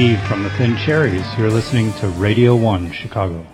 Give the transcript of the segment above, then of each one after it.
Steve from the Thin Cherries. You're listening to Radio 1 Chicago.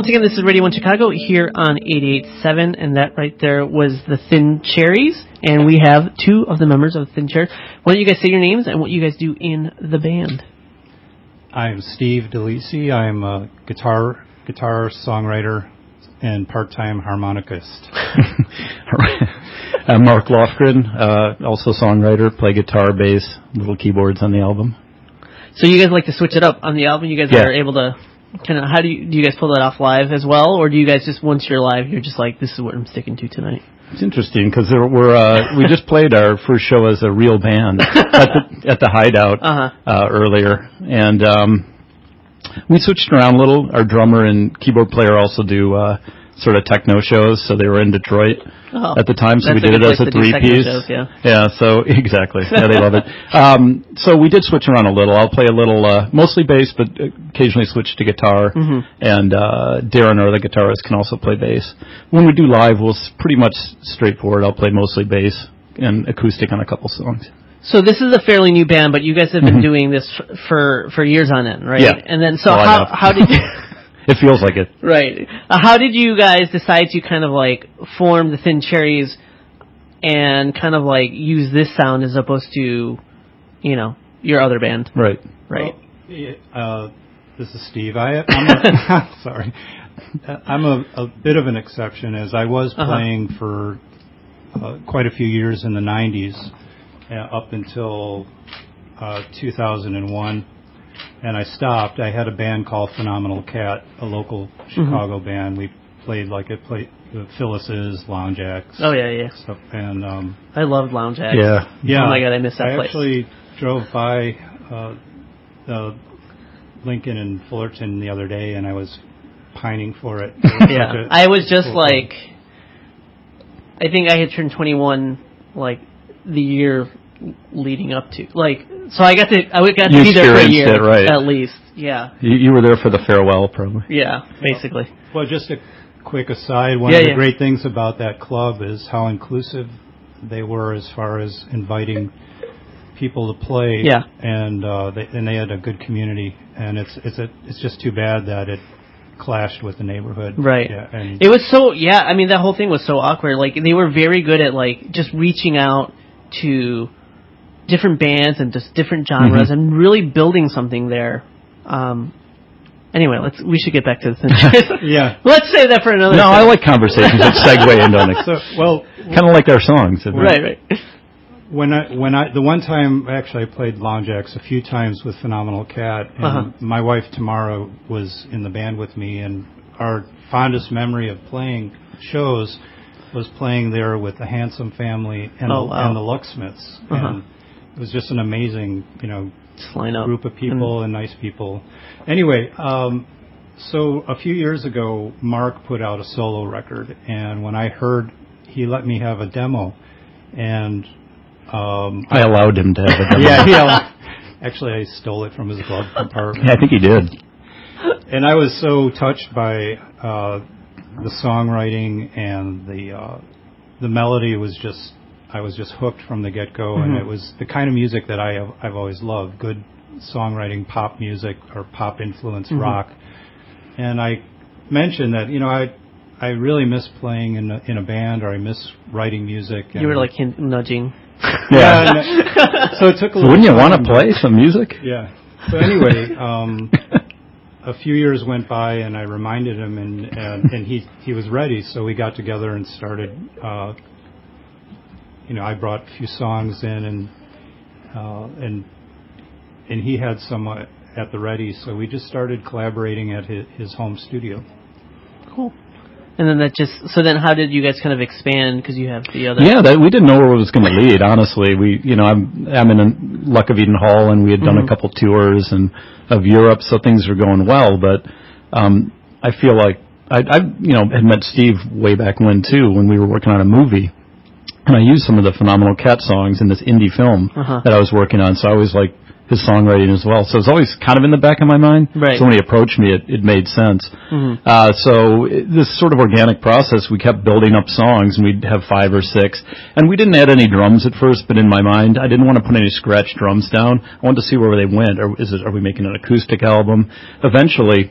Once again, this is Radio 1 Chicago here on 88.7, and that right there was the Thin Cherries, and we have two of the members of the Thin Cherries. Why don't you guys say your names and what you guys do in the band? I'm Steve DeLisi. I'm a guitar guitar songwriter and part-time harmonicist. I'm Mark Lofgren, uh, also songwriter, play guitar, bass, little keyboards on the album. So you guys like to switch it up on the album? You guys Yeah. are able to kind of, how do you, do you guys pull that off live as well, or do you guys just, once you're live, you're just like, this is what I'm sticking to tonight? It's interesting because we're uh, we just played our first show as a real band at the at the Hideout Uh-huh. uh, earlier, and um, we switched around a little. Our drummer and keyboard player also do uh, sort of techno shows, so they were in Detroit Oh, at the time, so we did it as a three piece. shows, yeah. Yeah, so exactly. Yeah, they love it. Um, so we did switch around a little. I'll play a little, uh, mostly bass, but occasionally switch to guitar. Mm-hmm. And uh, Darren, or the guitarist, can also play bass. When we do live, we'll pretty much straightforward. I'll play mostly bass and acoustic on a couple songs. So this is a fairly new band, but you guys have been doing this f- for for years on end, right? Mm-hmm. Yeah. And then, so how how did you? It feels like it. right. Uh, how did you guys decide to kind of like form the Thin Cherries and kind of like use this sound as opposed to, you know, your other band? Right. Right. Well, uh, this is Steve. I, I'm a, sorry. I'm a, a bit of an exception as I was Uh-huh. playing for uh, quite a few years in the 90s uh, up until uh, 2001. And I stopped. I had a band called Phenomenal Cat, a local Chicago band. We played like it played the Phyllis's, Lounge Ax, oh yeah, yeah. stuff. And um, I loved Lounge Ax. Yeah. yeah. Oh my God, I miss that I place. I actually drove by uh, the Lincoln and Fullerton the other day, and I was pining for it. It Yeah. such a I was just cool like, I think I had turned 21 like the year leading up to like. So I got to I got to You be there for a year it, right. at least. Yeah. You, you were there for the farewell, probably. Yeah. Basically. thing. Well, just a quick aside. One Yeah, of the yeah. great things about that club is how inclusive they were as far as inviting people to play. Yeah. And uh, they, and they had a good community, and it's it's a it's just too bad that it clashed with the neighborhood. Right. Yeah. And It was so yeah. I mean, that whole thing was so awkward. Like they were very good at like just reaching out to different bands and just different genres Mhm. and really building something there. Um, anyway, let's we should get back to the thing. yeah. let's save that for another. No, I like conversations that segue into an So well, kind of like our songs. right, right. when I when I the one time actually I played Lounge Ax a few times with Phenomenal Cat, and Uh-huh. my wife Tamara was in the band with me, and our fondest memory of playing shows was playing there with the Handsome Family and, Oh, the, wow. and the Lucksmiths, Uh-huh. and it was just an amazing you know Just line up. group of people and nice people. Anyway, um, so a few years ago, Mark put out a solo record, and when I heard, he let me have a demo, and um, I allowed him to have it. yeah, yeah. Actually, I stole it from his glove compartment, Yeah, I think he did. and I was so touched by uh, the songwriting and the uh, the melody was just. I was just hooked from the get go, and Mhm. it was the kind of music that I have, I've always loved: good songwriting, pop music, or pop influenced Mhm. rock. And I mentioned that you know I I really miss playing in a, in a band, or I miss writing music. You were like hint- nudging. yeah. and- so it took a So little. wouldn't you want to play some music? Yeah. So anyway, um, a few years went by, and I reminded him, and and, and he he was ready. So we got together and started. Uh, you know, I brought a few songs in, and uh, and and he had some uh, at the ready. So we just started collaborating at his, his home studio. Cool. And then that just so then how did you guys kind of expand because you have the other Yeah, that, we didn't know where it was going to lead. Honestly, we, you know, I'm I'm in a Luck of Eden Hall, and we had done Mhm. a couple tours and of Europe, so things were going well. But um, I feel like I, I, you know, had met Steve way back when too, when we were working on a movie, and I used some of the Phenomenal Cat songs in this indie film Uh-huh. that I was working on. So I was like his songwriting as well. So it was always kind of in the back of my mind. Right. So when he approached me, it, it made sense. Mhm. Uh, so it- this sort of organic process, we kept building up songs, and we'd have five or six. And we didn't add any drums at first, but in my mind, I didn't want to put any scratch drums down. I wanted to see where they went. Or is it? Are we making an acoustic album? Eventually,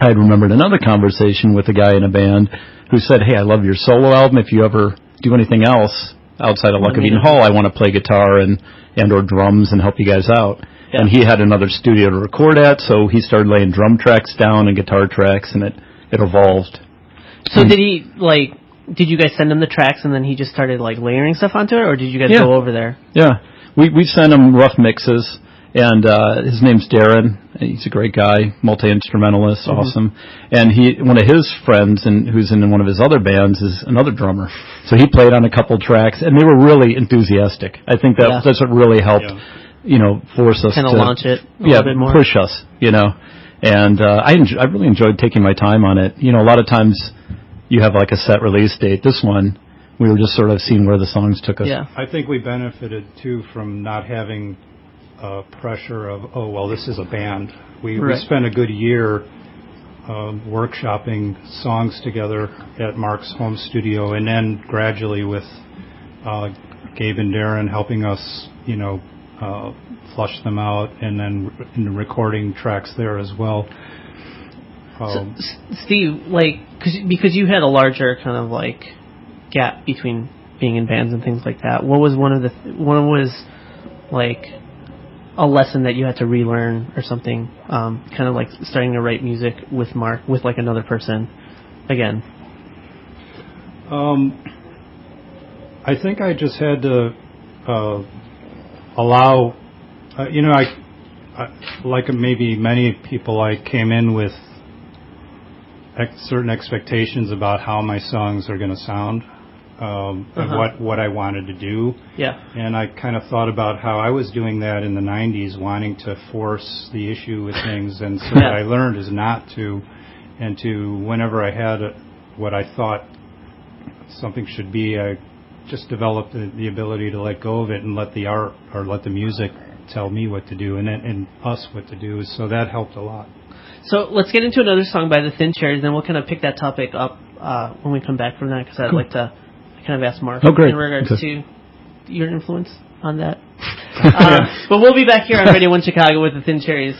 I had remembered another conversation with a guy in a band who said, "Hey, I love your solo album. If you ever do anything else outside of Luck of Eden Hall, I want to play guitar and and or drums and help you guys out." Yeah. And he had another studio to record at, so he started laying drum tracks down and guitar tracks, and it it evolved. So did he like? Did you guys send him the tracks and then he just started like layering stuff onto it, or did you guys Yeah. go over there? Yeah, we we sent him rough mixes, and uh, his name's Darren. He's a great guy, multi instrumentalist, Mm-hmm. awesome. And he one of his friends, and who's in one of his other bands, is another drummer. So he played on a couple tracks, and they were really enthusiastic. I think that Yeah. that's what really helped, Yeah. you know, force us Kind of to launch it a yeah, bit more. push us, you know. And uh, I enjoy, I really enjoyed taking my time on it. You know, a lot of times you have like a set release date. This one, we were just sort of seeing where the songs took us. Yeah. I think we benefited too from not having uh, pressure of oh well this is a band. We we spent a good year um, workshopping songs together at Mark's home studio, and then gradually with uh, Gabe and Darren helping us, you know, uh, flush them out, and then re- and recording tracks there as well. So, Um, S- Steve, like, cause, because you had a larger kind of like gap between being in bands and things like that. What was one of the th- one was like a lesson that you had to relearn or something? Um, kind of like starting to write music with Mark with like another person again. Um, I think I just had to uh, allow, uh, you know, I, I like maybe many people, I came in with ex- certain expectations about how my songs are going to sound, um, Uh-huh. what what I wanted to do, Yeah. and I kind of thought about how I was doing that in the '90s, wanting to force the issue with things, and so Yeah. what I learned is not to, and to whenever I had a, what I thought something should be, I just developed the, the ability to let go of it and let the art or let the music tell me what to do and and us what to do. So that helped a lot. So let's get into another song by the Thin Cherries, then we'll kind of pick that topic up uh, when we come back from that because I'd Cool. like to kind of ask Mark Oh, in regards Okay. to your influence on that. Uh, but we'll be back here on Radio 1 Chicago with the Thin Cherries.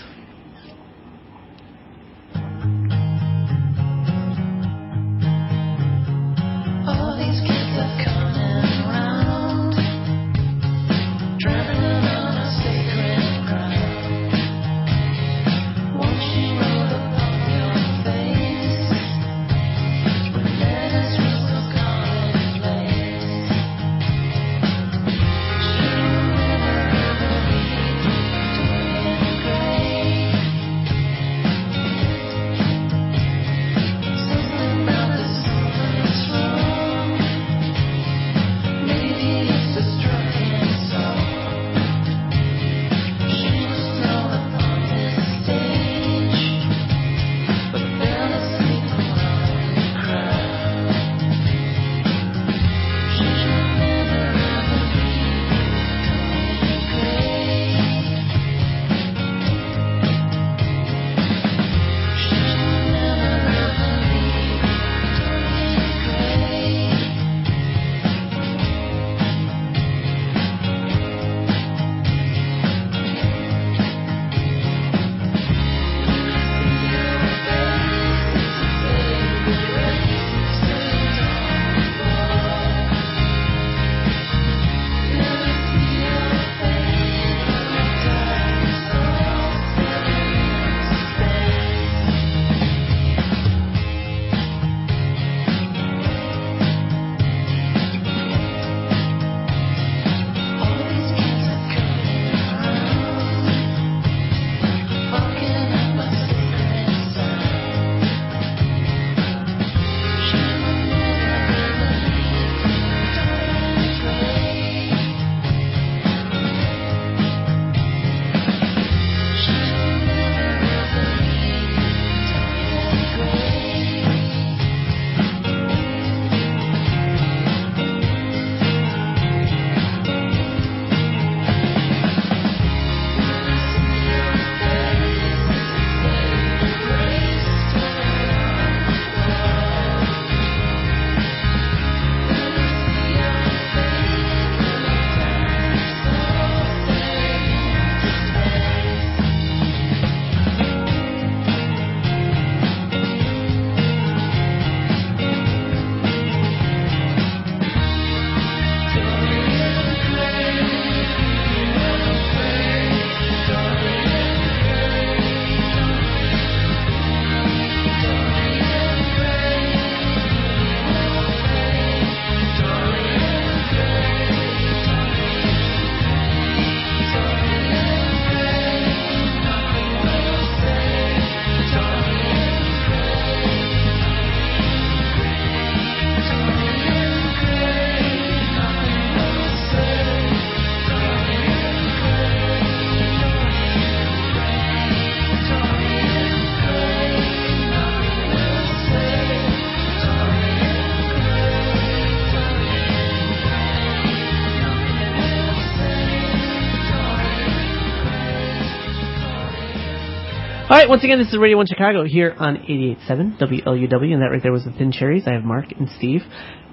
Right, once again, this is Radio 1 Chicago here on 88.7 WLUW, and that right there was the Thin Cherries. I have Mark and Steve.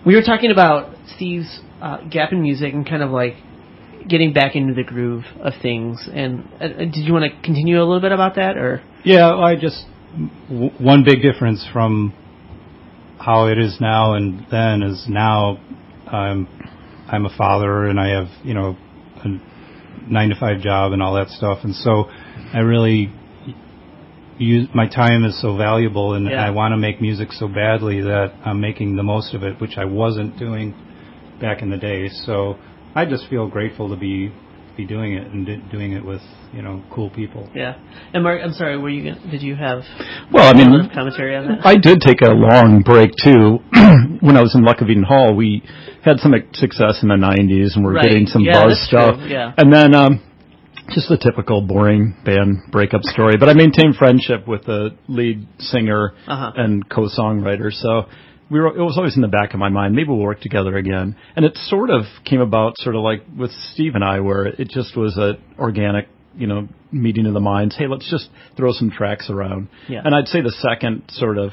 We were talking about Steve's uh, gap in music and kind of like getting back into the groove of things. And uh, uh, did you want to continue a little bit about that, or? Yeah, I just w- one big difference from how it is now and then is now I'm I'm a father and I have you know a nine to five job and all that stuff, and so I really use my time is so valuable and Yeah. I want to make music so badly that I'm making the most of it, which I wasn't doing back in the day. So I just feel grateful to be be doing it and do- doing it with you know cool people. Yeah. And Mark, I'm sorry, were you gonna, did you have Well, I mean, commentary on that? I did take a long break too. when I was in Luck of Eden Hall, we had some success in the '90s, and we're Right. getting some Yeah, buzz that's stuff. true. Yeah. And then um, just the typical boring band breakup story. But I maintained friendship with the lead singer Uh-huh. and co-songwriter, so we were. It was always in the back of my mind. Maybe we'll work together again. And it sort of came about, sort of like with Steve and I, where it just was a organic. You know, meeting of the minds. Hey, let's just throw some tracks around. Yeah. And I'd say the second sort of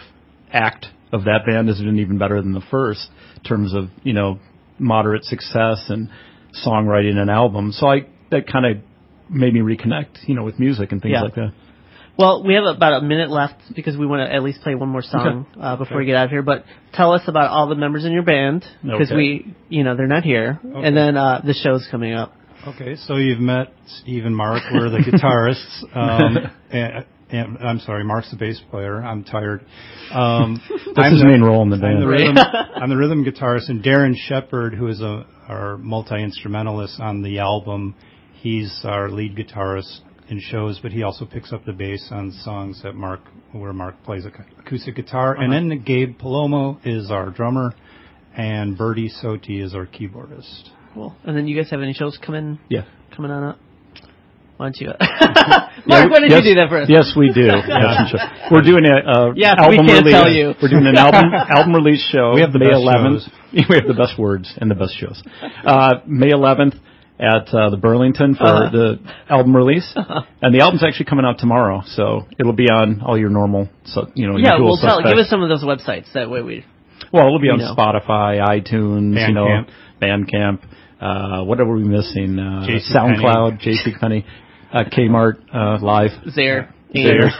act of that band has been even better than the first in terms of you know moderate success and songwriting an album. So I that kind of made me reconnect, you know, with music and things Yeah. like that. Well, we have about a minute left because we want to at least play one more song uh, before we get out of here. But tell us about all the members in your band because Okay. we, you know, they're not here, Okay. and then uh, the show's coming up. Okay, so you've met Steve and Mark. We're the guitarists. Um, and, and I'm sorry, Mark's the bass player. I'm tired. Um, That's his the- main role in the I'm band. the rhythm, I'm the rhythm guitarist, and Darren Shepard, who is a our multi instrumentalist on the album, he's our lead guitarist in shows, but he also picks up the bass on songs that Mark, where Mark plays acoustic guitar. And then Gabe Palomo is our drummer, and Bertie Soti is our keyboardist. Cool. And then you guys have any shows coming Yeah. coming on up? Why don't you? Yeah, Mark, we- why did yes, you do that for us? Yes, we do. Yes, sure. We're doing a, a Yes, we album can't release. tell you. We're doing an album album release show. We have the May best 11th. shows. we have the best words and the best shows. Uh, May 11th at uh, the Burlington for Uh-huh. the album release, and the album's actually coming out tomorrow, so it'll be on all your normal, so, you know, Yeah, usual well, tell, suspects. give us some of those websites. That way we. Well, it'll be on know. Spotify, iTunes, you know, Bandcamp. Bandcamp. Uh, what are we missing? Uh, JC SoundCloud, JC Penney, uh, Kmart, uh, Live. There. There.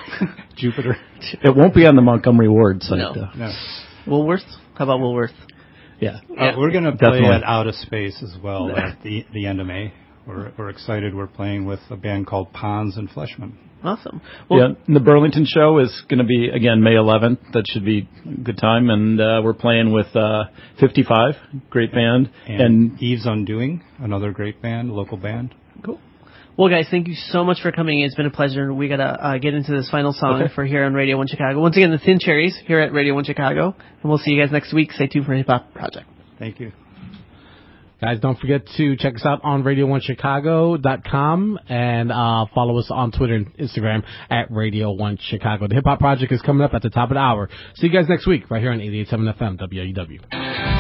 Jupiter. It won't be on the Montgomery Ward site. No. though. No. Woolworth. How about Woolworth? Yeah. Uh, we're going to play Definitely. at Out of Space as well at the the end of May. We're, we're excited. We're playing with a band called Ponds and Fleshman. Awesome. Well, yeah, and the Burlington show is going to be again May 11th. That should be a good time, and uh, we're playing with uh, 55, great band, And, and Eve's Undoing, another great band, local band. Well, guys, thank you so much for coming. It's been a pleasure. We gotta uh, get into this final song Okay. for here on Radio One Chicago. Once again, the Thin Cherries here at Radio One Chicago, and we'll see you guys next week. Stay tuned for Hip Hop Project. Thank you. Guys, don't forget to check us out on radio1chicago.com and uh, follow us on Twitter and Instagram at Radio 1 Chicago. The Hip Hop Project is coming up at the top of the hour. See you guys next week right here on 88.7 FM WLUW.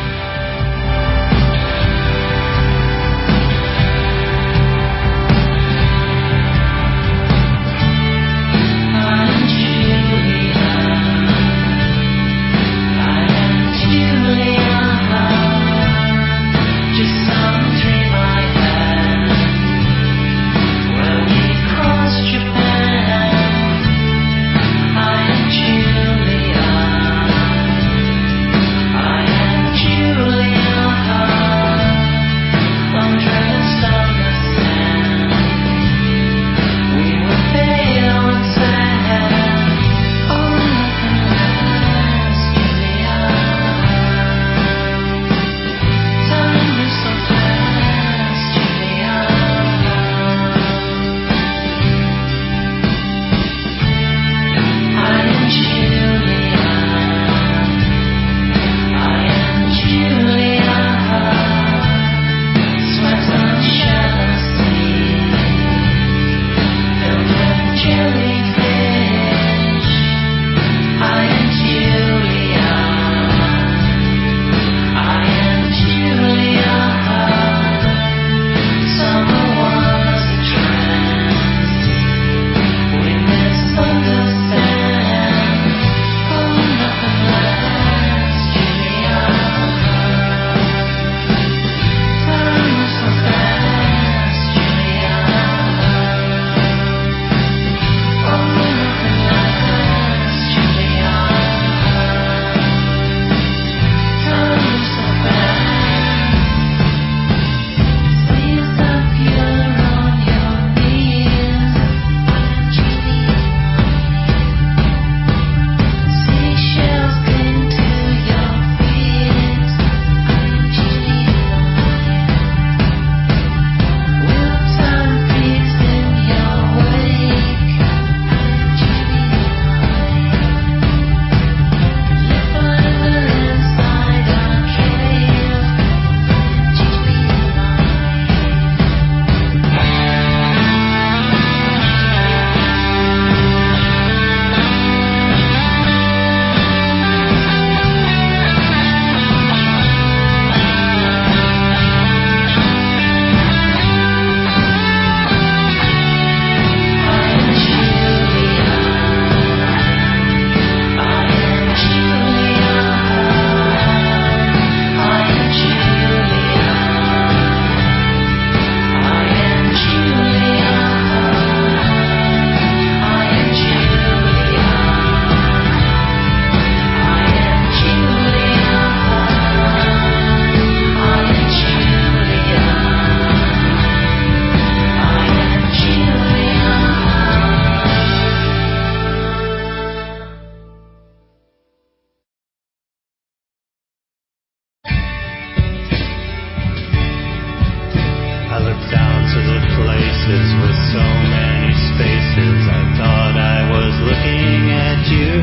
with so many spaces. I thought I was looking at you.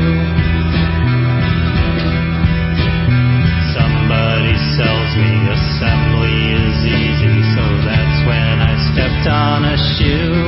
Somebody sells me assembly is easy, so that's when I stepped on a shoe.